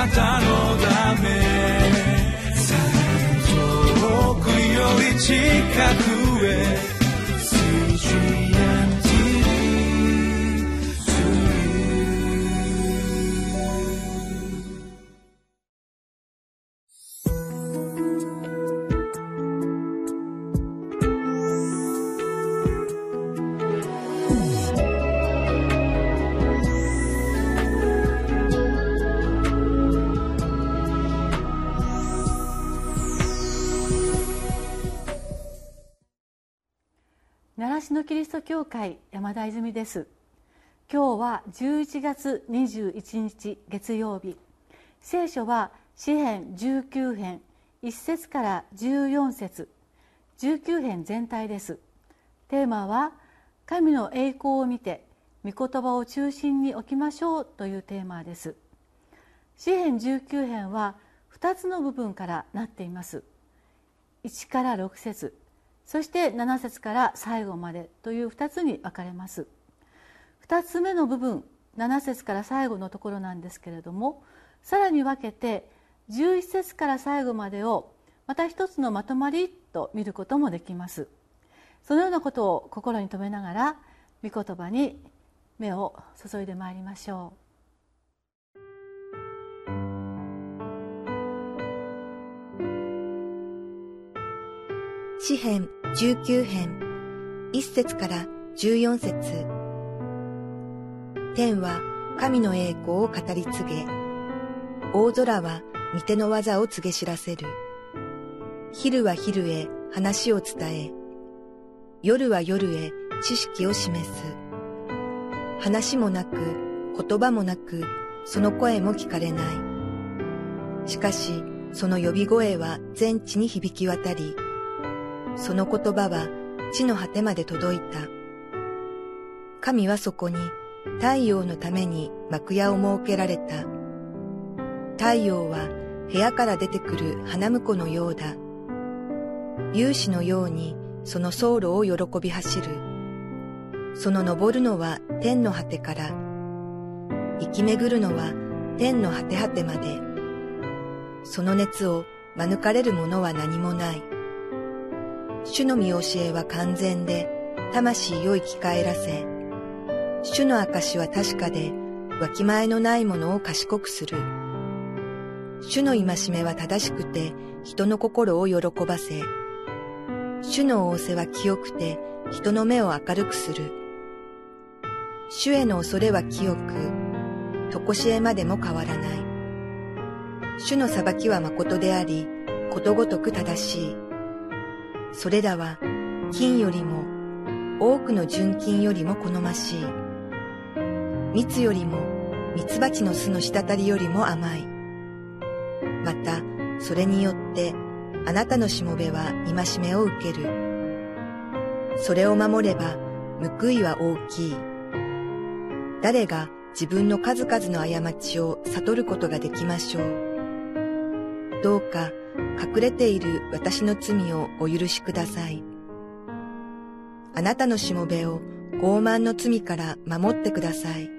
なたのため。遠くより近く。キリスト教会山田泉です。今日は11月21日月曜日。聖書は詩編19編1節から14節。19編全体です。テーマは神の栄光を見て御言葉を中心に置きましょうというテーマです。詩編19編は2つの部分からなっています。1から6節。そして7節から最後までという2つに分かれます。2つ目の部分7節から最後のところなんですけれどもさらに分けて11節から最後までをまた一つのまとまりと見ることもできます。そのようなことを心に留めながら御言葉に目を注いでまいりましょう。詩編19編。1節から14節。天は神の栄光を語り継げ。大空は御手の技を告げ知らせる。昼は昼へ話を伝え。夜は夜へ知識を示す。話もなく言葉もなくその声も聞かれない。しかしその呼び声は全地に響き渡りその言葉は地の果てまで届いた。神はそこに太陽のために幕屋を設けられた。太陽は部屋から出てくる花婿のようだ。勇士のようにその走路を喜び走る。その登るのは天の果てから、生き巡るのは天の果て果てまで。その熱を免れるものは何もない。主の見教えは完全で、魂を生き返らせ、主の証は確かで、わきまえのないものを賢くする。主の戒めは正しくて、人の心を喜ばせ、主の仰せは清くて、人の目を明るくする。主への恐れは清く、とこしえまでも変わらない。主の裁きは誠であり、ことごとく正しい。それらは金よりも多くの純金よりも好ましい。蜜よりも蜜蜂の巣の滴りよりも甘い。また、それによってあなたのしもべは戒めを受ける。それを守れば報いは大きい。誰が自分の数々の過ちを悟ることができましょう。どうか隠れている私の罪をお許しください。あなたのしもべを傲慢の罪から守ってください。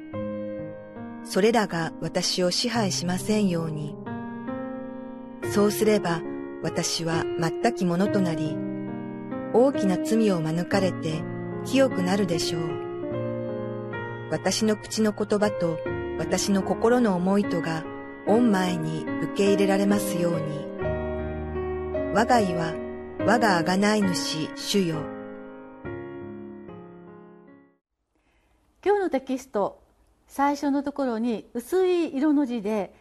それらが私を支配しませんように。そうすれば私は全きものとなり、大きな罪を免れて清くなるでしょう。私の口の言葉と私の心の思いとが御前に受け入れられますように。我が家は我があがない主主よ。今日のテキスト最初のところに薄い色の字で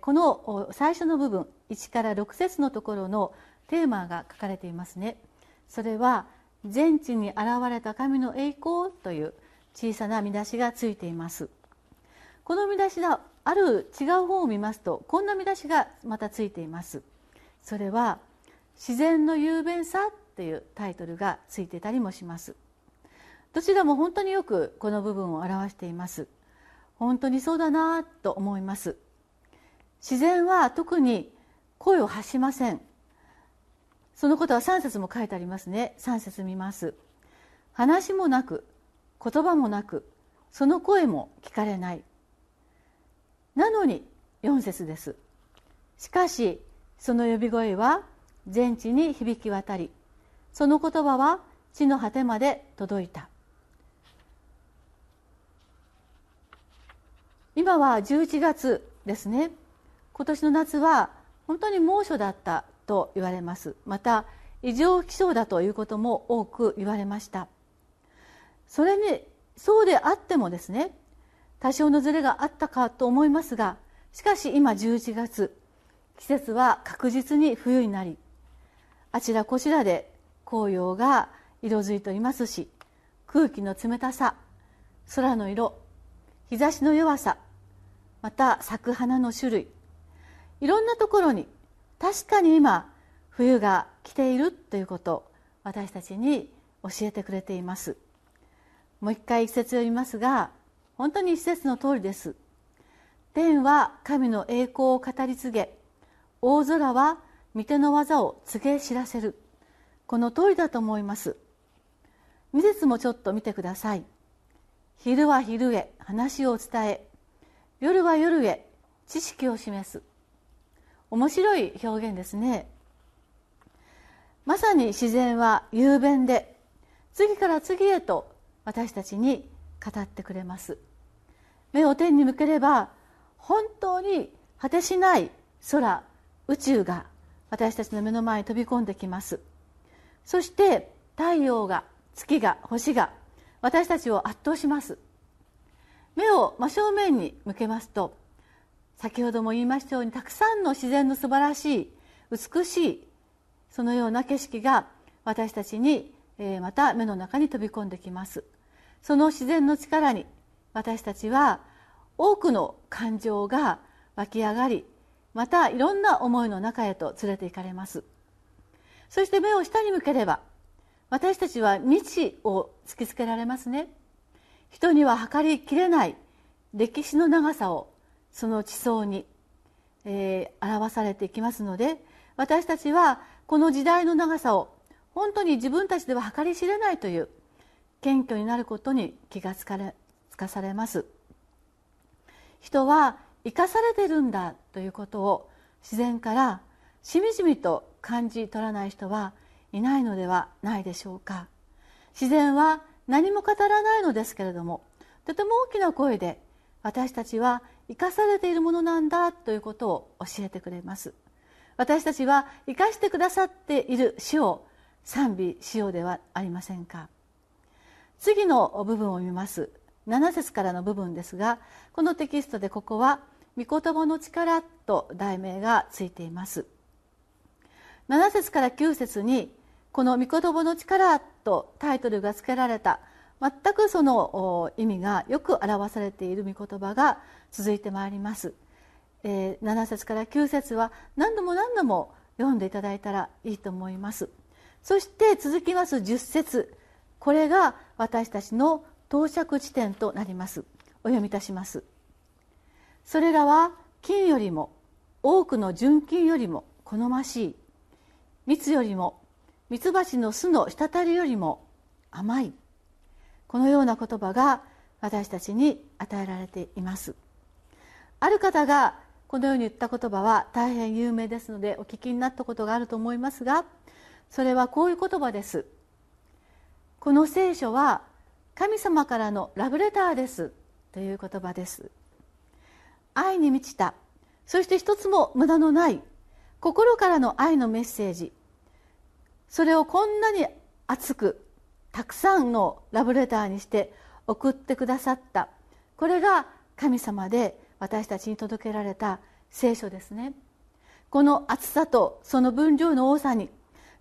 この最初の部分1から6節のところのテーマが書かれていますね。それは全地に現れた神の栄光という小さな見出しがついています。この見出しがある違う本を見ますとこんな見出しがまたついています。それは自然の雄弁さっていうタイトルがついてたりもします。どちらも本当によくこの部分を表しています。本当にそうだなと思います。自然は特に声を発しません。そのことは3節も書いてありますね。3節見ます。話もなく言葉もなくその声も聞かれない。なのに4節です。しかしその呼び声は全地に響き渡りその言葉は地の果てまで届いた。今は11月ですね。今年の夏は本当に猛暑だったと言われます。また異常気象だということも多く言われました。それにそうであってもですね多少のずれがあったかと思いますがしかし今11月季節は確実に冬になりあちらこちらで紅葉が色づいていますし空気の冷たさ空の色日差しの弱さまた咲く花の種類いろんなところに確かに今冬が来ているということを私たちに教えてくれています。もう一回一節読みますが本当に一節の通りです。天は神の栄光を語り継げ大空は御手の技を告げ知らせる。この通りだと思います。2節もちょっと見てください。昼は昼へ話を伝え。夜は夜へ知識を示す。面白い表現ですね。まさに自然は雄弁で次から次へと私たちに語ってくれます。目を天に向ければ本当に果てしない空宇宙が私たちの目の前に飛び込んできます。そして太陽が月が星が私たちを圧倒します。目を真正面に向けますと先ほども言いましたようにたくさんの自然の素晴らしい美しいそのような景色が私たちにまた目の中に飛び込んできます。その自然の力に私たちは多くの感情が湧き上がりまたいろんな思いの中へと連れて行かれます。そして目を下に向ければ私たちは未知を突きつけられますね。人には測りきれない歴史の長さをその地層に、えー、表されていきますので私たちはこの時代の長さを本当に自分たちでは計り知れないという謙虚になることに気がつかれつかされます。人は生かされてるんだということを自然からしみじみと感じ取らない人はいないのではないでしょうか。自然は何も語らないのですけれどもとても大きな声で私たちは生かされているものなんだということを教えてくれます。私たちは生かしてくださっている死を賛美しようではありませんか。次の部分を見ます。7節からの部分ですがこのテキストでここは「御言葉の力」と題名がついています。7節から9節にこの「御言葉の力」とタイトルが付けられた全くその意味がよく表されている御言葉が続いてまいります、えー、7節から9節は何度も何度も読んでいただいたらいいと思います。そして続きます10節。これが私たちの到着地点となります。お読みいたします。それらは金よりも多くの純金よりも好ましい。蜜よりもミツバチの巣の滴りよりも甘い。このような言葉が私たちに与えられています。ある方がこのように言った言葉は大変有名ですのでお聞きになったことがあると思いますがそれはこういう言葉です。この聖書は神様からのラブレターです。という言葉です。愛に満ちた。そして一つも無駄のない。心からの愛のメッセージ。それをこんなに熱くたくさんのラブレターにして送ってくださった。これが神様で私たちに届けられた聖書ですね。この厚さとその分量の多さに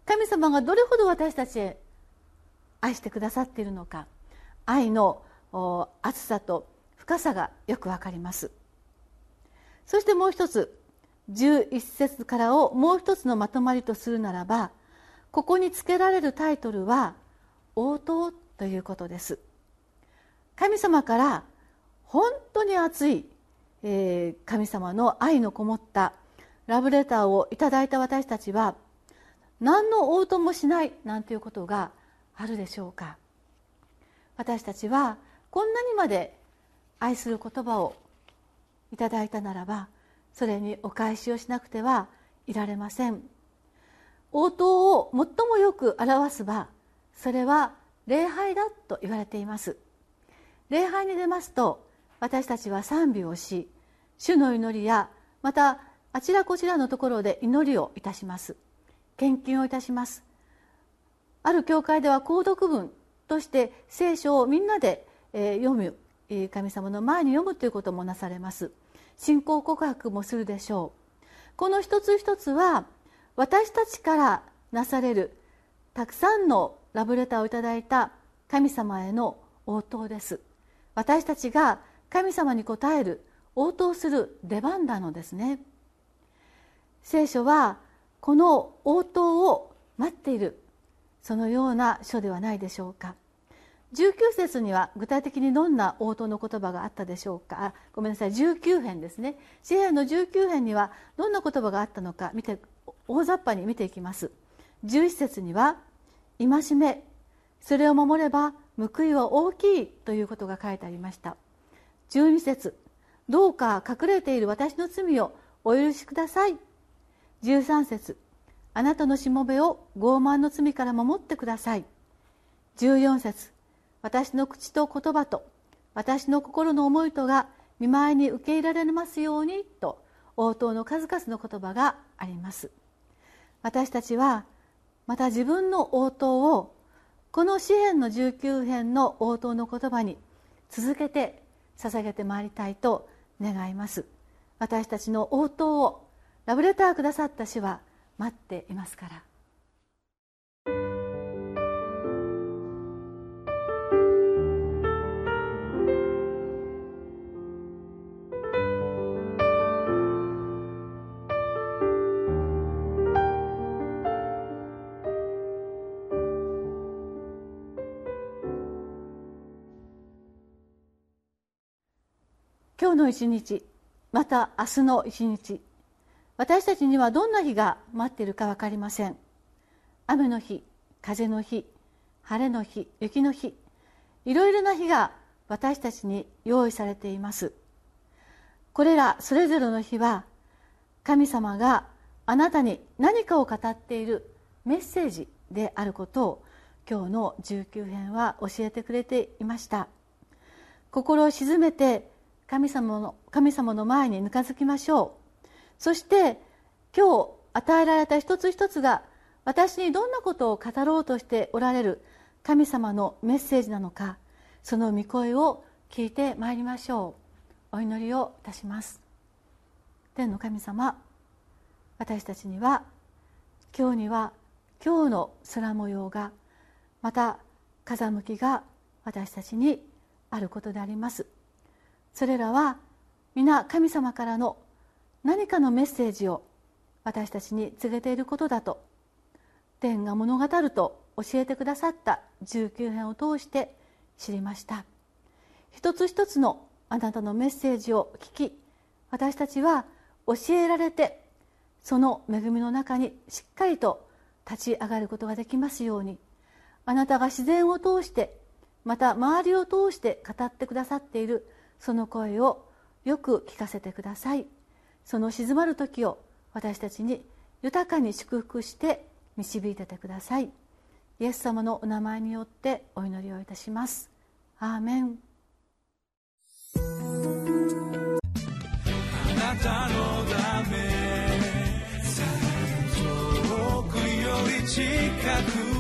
神様がどれほど私たちへ愛してくださっているのか。愛の厚さと深さがよくわかります。そしてもう一つ11節からをもう一つのまとまりとするならばここにつけられるタイトルは応答ということです。神様から本当に熱い、えー、神様の愛のこもったラブレターをいただいた私たちは何の応答もしないなんていうことがあるでしょうか。私たちはこんなにまで愛する言葉をいただいたならばそれにお返しをしなくてはいられません。応答を最もよく表す場それは礼拝だと言われています。礼拝に出ますと私たちは賛美をし主の祈りやまたあちらこちらのところで祈りをいたします。献金をいたします。ある教会では購読文として聖書をみんなで読む神様の前に読むということもなされます。信仰告白もするでしょう。この一つ一つは私たちからなされるたくさんのラブレターをいただいた神様への応答です。私たちが神様に応える応答する出番なのですね。聖書はこの応答を待っているそのような書ではないでしょうか。19節には具体的にどんな応答の言葉があったでしょうか？ごめんなさい。19編ですね。詩篇の19編にはどんな言葉があったのか見て大雑把に見ていきます。11節には「戒めそれを守れば報いは大きい」ということが書いてありました。12節どうか隠れている私の罪をお許しください」13節あなたのしもべを傲慢の罪から守ってください」14節私の口と言葉と私の心の思いとが見舞いに受け入れられますようにと応答の数々の言葉があります。私たちはまた自分の応答をこの詩篇の19編の応答の言葉に続けて捧げてまいりたいと願います。私たちの応答をラブレターくださった主は待っていますから。今日の一日また明日の一日私たちにはどんな日が待っているか分かりません。雨の日風の日晴れの日雪の日いろいろな日が私たちに用意されています。これらそれぞれの日は神様があなたに何かを語っているメッセージであることを今日の19編は教えてくれていました。心を静めて神様の神様の前にぬかづきましょう。そして今日与えられた一つ一つが私にどんなことを語ろうとしておられる神様のメッセージなのかその御声を聞いてまいりましょう。お祈りをいたします。天の神様私たちには今日には今日の空模様がまた風向きが私たちにあることであります。それらは皆神様からの何かのメッセージを私たちに告げていることだと。天が物語ると教えてくださった19編を通して知りました。一つ一つのあなたのメッセージを聞き私たちは教えられてその恵みの中にしっかりと立ち上がることができますように。あなたが自然を通してまた周りを通して語ってくださっているその声をよく聞かせてください。その静まる時を私たちに豊かに祝福して導いててください。イエス様のお名前によってお祈りをいたします。アーメン。あなたのため遠くより近く